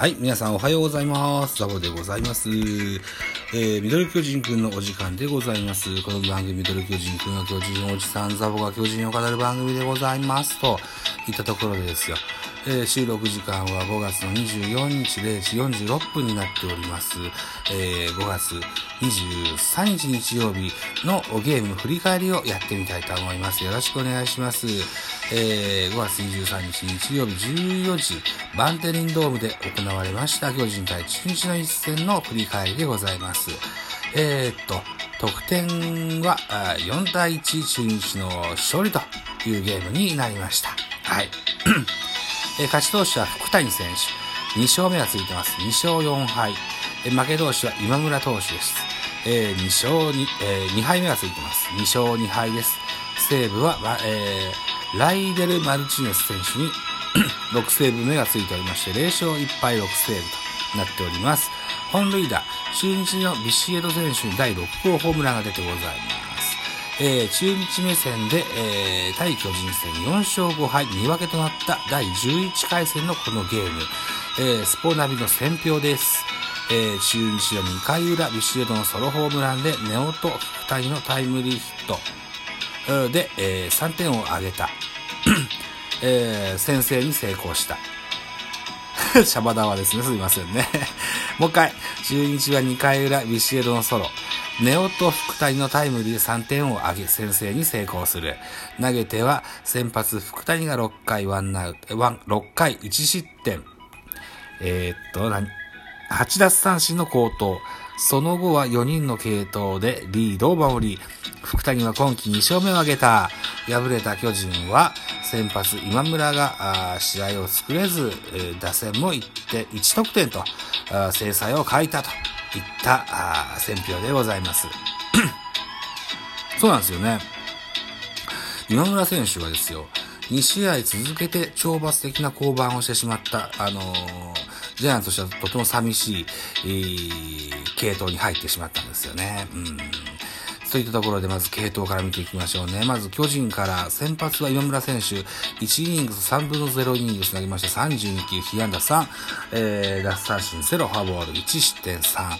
はい、皆さんおはようございます。ザボでございます。えー、ミドル巨人くんのお時間でございます。この番組、ミドル巨人くんが巨人おじさん、ザボが巨人を語る番組でございます。と言ったところですよ。えー、収録時間は5月の24日0時46分になっております。えー、5月23日日曜日のゲーム振り返りをやってみたいと思います。よろしくお願いします。えー、5月23日日曜日14時、バンテリンドームで行われました巨人対中日の一戦の振り返りでございます。えー、っと、得点は4対1中日の勝利というゲームになりました。はい。え勝ち投手は福谷選手。2勝目がついてます。2勝4敗。え負け投手は今村投手です。えー、2勝 2,、えー、2敗目がついてます。2勝2敗です。西武は、えー、ライデル・マルチネス選手に 6セーブ目がついておりまして、0勝1敗6セーブとなっております。本塁打、中日のビシエド選手に第6号ホームランが出てございます。えー、中日目線で、えー、対巨人戦4勝5敗2分けとなった第11回戦のこのゲーム、えー、スポナビの選票です。えー、中日の2回裏、ビシエドのソロホームランで、ネオと福谷のタイムリーヒットで、えー、3点を挙げた。えー、先制に成功した。シャバダワですね。すいませんね。もう一回。中日は2回裏、ビシエドのソロ。ネオと福谷のタイムリー3点を挙げ、先制に成功する。投げては、先発福谷が6回ワンアウト、6回1失点。えー、っと、8奪三振の高騰。その後は4人の継投でリードを守り、福谷は今季2勝目を挙げた。敗れた巨人は、先発今村が試合を作れず、打線も1 1得点と、制裁を書いたといったあ選票でございます。そうなんですよね。今村選手はですよ、2試合続けて懲罰的な降板をしてしまった、あのー、ジャイアンツとしてはとても寂しい、えー、系統に入ってしまったんですよね。うんといったところで、まず系統から見ていきましょうね。まず巨人から先発は今村選手、1イニングス3分の0イニングス投げまして32球、被安打3、えー、奪三振0、フォアボール1失点3。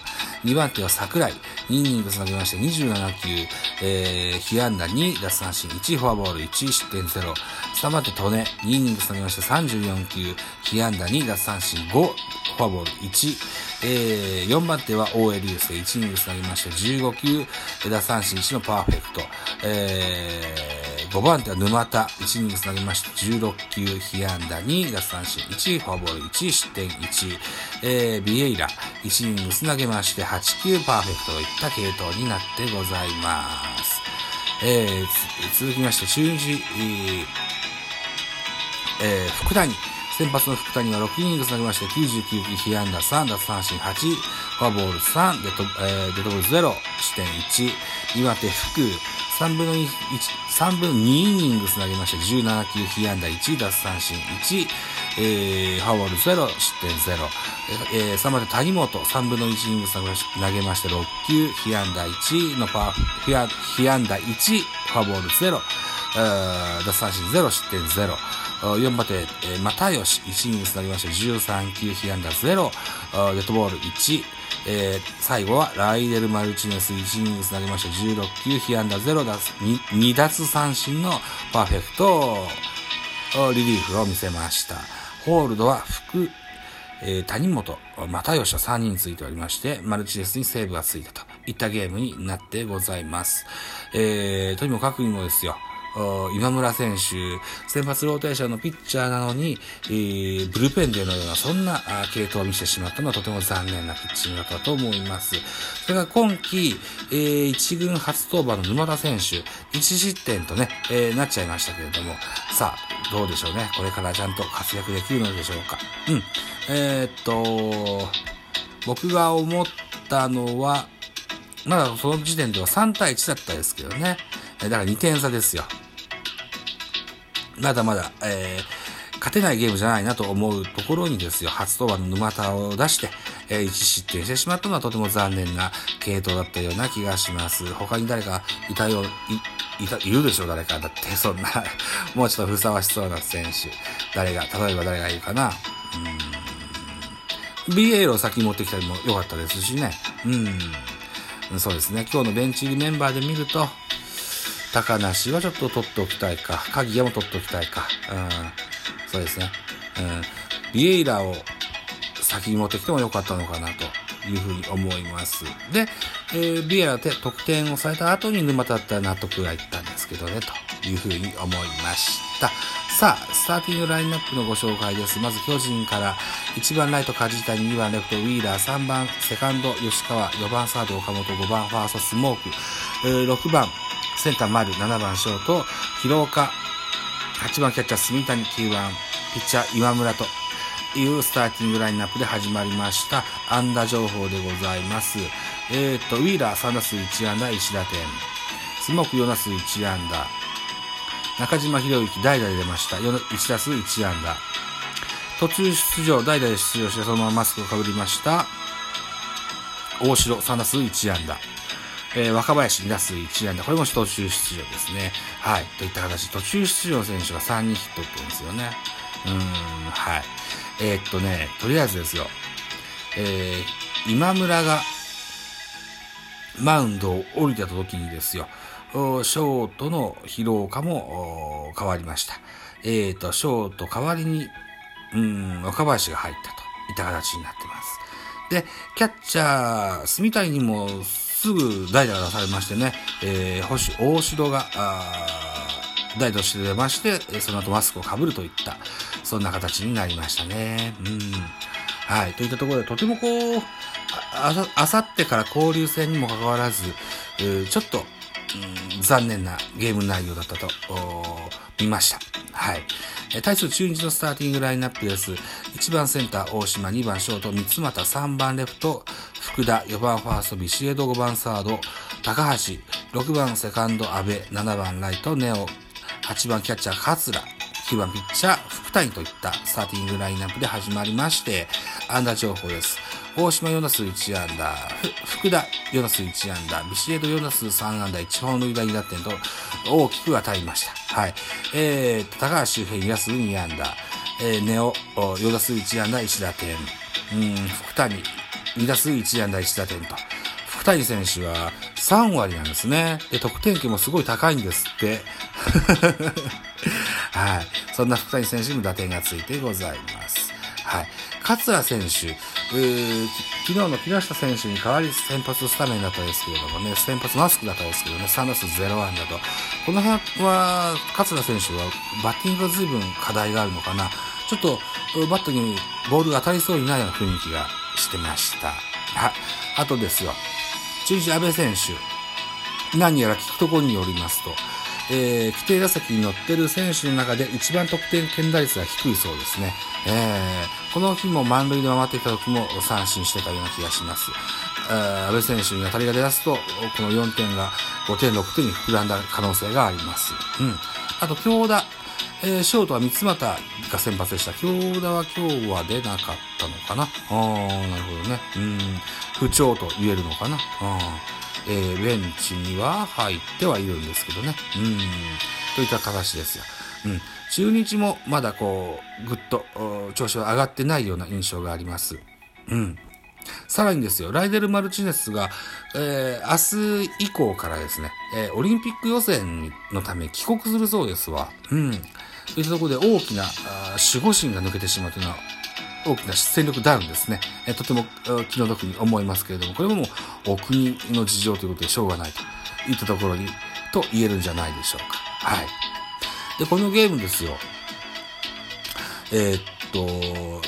2番手は桜井、2イニングス投げまして27球、えー、被安打2、奪三振1、フォアボール1失点0。3番手、トネ、2イニングス投げまして34球、被安打2、奪三振5、フォアボール1。えー、4番手は大江流星、1イニングス投げまして15球、枝三振1のパーフェクト。えー、5番手は沼田、1イニングス投げまして16球、被安打2、奪三振1、フォアボール1、失点1。えー、ビエイラ、1イニングス投げまして8球、パーフェクトといった系統になってございます。えー、続きまして、中日、えー、福谷、先発の福谷は6イニング投げまして99球、被安打3、奪三振8、フォアボール3、デッド,、えー、デッドボール0、視点1、岩手福、3分の2、3分2イニング投げまして17球、被安打1、奪三振1、えー、フォアボール0、失点0、えー、3番手谷本、3分の1イニング投げまして6球、被安打1のパー、被安打1、フォアボール0、奪三振0、失点0、4番手、えー、又吉、1イニングス投げまして13球、被安打0、デッドボール1、えー、最後はライデル・マルチネス1イニングス投げまして16球、被安打0、2, 2奪三振のパーフェクトリリーフを見せました。ホールドは福、えー、谷本、又吉は3人ついておりまして、マルチネスにセーブがついたといったゲームになってございます。えー、とにもかくにもですよ、今村選手、先発ローテーションのピッチャーなのに、えー、ブルペンでのような、そんな系統を見せてしまったのはとても残念なピッチングだったと思います。それから今季、えー、一軍初登板の沼田選手、1失点とね、えー、なっちゃいましたけれども、さあ、どうでしょうね。これからちゃんと活躍できるのでしょうか。うん。えー、っと、僕が思ったのは、まだその時点では3対1だったですけどね。だから2点差ですよ。まだまだ、えー、勝てないゲームじゃないなと思うところにですよ、初登板の沼田を出して、えー、1失点してしまったのはとても残念な系統だったような気がします。他に誰かいたよ、い、いた、いるでしょう誰か。だって、そんな もうちょっとふさわしそうな選手。誰が、例えば誰がいるかな。うん。ビエイロを先に持ってきたりも良かったですしね。うん。そうですね。今日のベンチ入りメンバーで見ると、高梨はちょっと取っておきたいか。鍵谷も取っておきたいか。うん。そうですね。うん。ビエイラを先に持ってきても良かったのかなというふうに思います。で、えー、ビエイラで得点をされた後に沼田だったら納得がいったんですけどね、というふうに思いました。さあ、スターティングラインナップのご紹介です。まず巨人から1番ライト梶谷、2番レフトウィーラー、3番セカンド吉川、4番サード岡本、5番ファーストスモークえ、6番センター丸、7番ショート広岡、8番キャッチャー住谷、9番ピッチャー今村というスターティングラインナップで始まりました。安打情報でございます。えっ、と、ウィーラー3打数1安打1打点。スモーク4打数1安打。中島博之代打で出ました。1打数1安打。途中出場、代打で出場してそのままマスクをかぶりました。大城3打数1安打。えー、若林2打数1安打。これも途中出場ですね。はい。といった形、途中出場の選手が3人ヒットって言うんですよね。うん、はい。えー、っとね、とりあえずですよ。えー、今村が、マウンドを降りた時にですよ。ショートの疲労化も変わりました。えっ、ー、と、ショート代わりに、うん、若林が入ったといった形になってます。で、キャッチャー、住谷にもすぐ代打が出されましてね、えー、星、大城が、代打として出まして、その後マスクをかぶるといった、そんな形になりましたね。うん。はい。といったところで、とてもこう、ああさってから交流戦にもかかわらず、ちょっと、うん、残念なゲーム内容だったと、見ました。はい。対する中日のスターティングラインナップです。1番センター大島、2番ショート、三俣、3番レフト、福田、4番ファースト、ビシエド、5番サード、高橋、6番セカンド、阿部、7番ライト、ネオ、8番キャッチャー、桂、9番ピッチャー、福谷といったスターティングラインナップで始まりまして、安打情報です。大島4打数1安打、福田4打数1安打、ビシエド4打数3安打、1本塁打2打点と大きく当たりました。はい。えー、高橋周平2打数2安打、えー、ネオ4打数1安打1打点、うん、福谷2打数1安打1打点と。福谷選手は3割なんですね。で、得点圏もすごい高いんですって。はい。そんな福谷選手にも打点がついてございます。はい。桂選手、えー、昨日の木下選手に代わり先発スタメンだったんですけれどもね、先発マスクだったんですけどね、3打数0安打と。この辺は、桂選手はバッティングが随分課題があるのかな。ちょっと、バットにボールが当たりそうにないような雰囲気がしてました。は、あとですよ。中日安倍選手。何やら聞くところによりますと、えー、規定打席に乗ってる選手の中で一番得点圏打率が低いそうですね。えー、この日も満塁で回っていた時も三振してたような気がします。えー、安倍選手に当たりが出だすと、この4点が5点、6点に膨らんだ可能性があります。うん。あと、京田。えー、ショートは三俣が先発でした。京田は今日は出なかったのかなああ、なるほどね。うん。不調と言えるのかなああ。えー、ベンチには入ってはいるんですけどね。うん。といった形ですよ。うん。中日もまだこう、ぐっと調子は上がってないような印象があります。うん。さらにですよ、ライデル・マルチネスが、えー、明日以降からですね、えー、オリンピック予選のため帰国するそうですわ。うん。といったところで大きな守護神が抜けてしまうというのは大きな戦力ダウンですね。えーとても気の毒に思いますけれども、これももうお国の事情ということでしょうがないといったところに、と言えるんじゃないでしょうか。はい。で、このゲームですよ。えー、っと、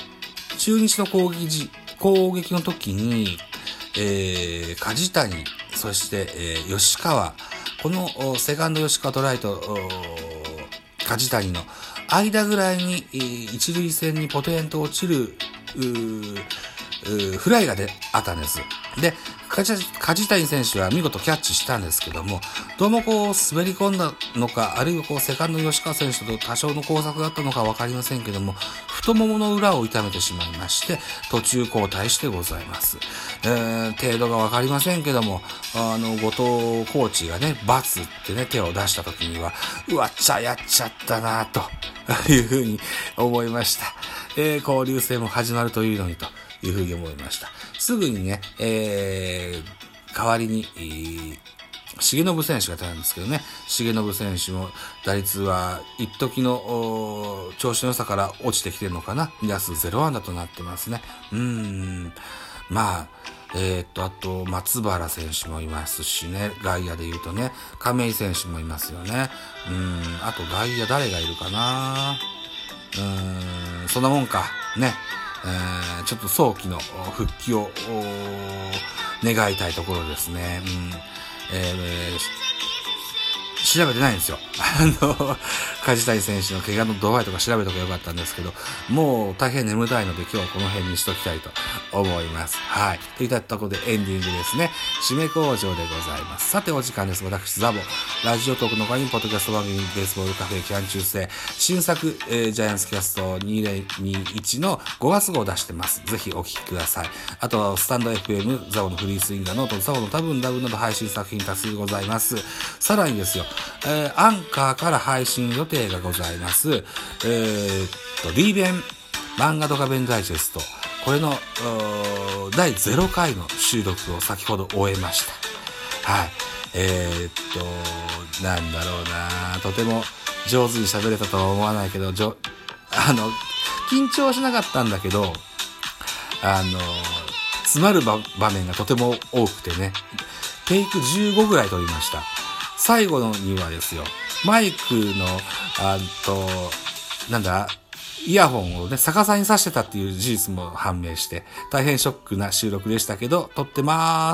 中日の攻撃時、攻撃の時に、えー、梶谷、そして、えー、吉川、このセカンド吉川とライト、梶谷の間ぐらいに、一塁線にポテンと落ちる、フライがであったんです。で、梶谷選手は見事キャッチしたんですけども、どうもこう滑り込んだのか、あるいはこうセカンド吉川選手と多少の交錯があったのかわかりませんけども、太ももの裏を痛めてしまいまして、途中交代してございます。えー、程度がわかりませんけども、あの、後藤コーチがね、罰ってね、手を出した時には、うわっちゃやっちゃったなというふうに思いました。えー、交流戦も始まるというのにというふうに思いました。すぐにね、えー、代わりに、えー重信選手が出たんですけどね、重信選手も打率は一時の調子の良さから落ちてきてるのかな。2打数0安打となってますね。うーん。まあ、えー、っと、あと、松原選手もいますしね、外野で言うとね、亀井選手もいますよね。うん、あと外野誰がいるかなうん、そんなもんか。ね。えー、ちょっと早期の復帰を願いたいところですね。うん、えー調べてないんですよ。あの、梶谷選手の怪我の度合いとか調べとかよかったんですけど、もう大変眠たいので今日はこの辺にしときたいと思います。はい。といったところでエンディングですね。締め工場でございます。さてお時間です。私、ザボ。ラジオトークの他にポッドキャスト番組、ベースボールカフェ期間中世、新作、えー、ジャイアンツキャスト2021の5月号を出してます。ぜひお聴きください。あとは、スタンド FM、ザボのフリースインガーのザボの多分ダブなど配信作品多数ございます。さらにですよ、えー、アンカーから配信予定がございます。えー、っと、D 弁漫画ドカ弁ダイジェスト。これの、第0回の収録を先ほど終えました。はい。えー、っと、なんだろうなとても上手に喋れたとは思わないけど、じょ、あの、緊張はしなかったんだけど、あの、詰まる場面がとても多くてね、テイク15ぐらい撮りました。最後のにはですよ、マイクの、あと、なんだ、イヤホンをね、逆さに刺してたっていう事実も判明して、大変ショックな収録でしたけど、撮ってまーす。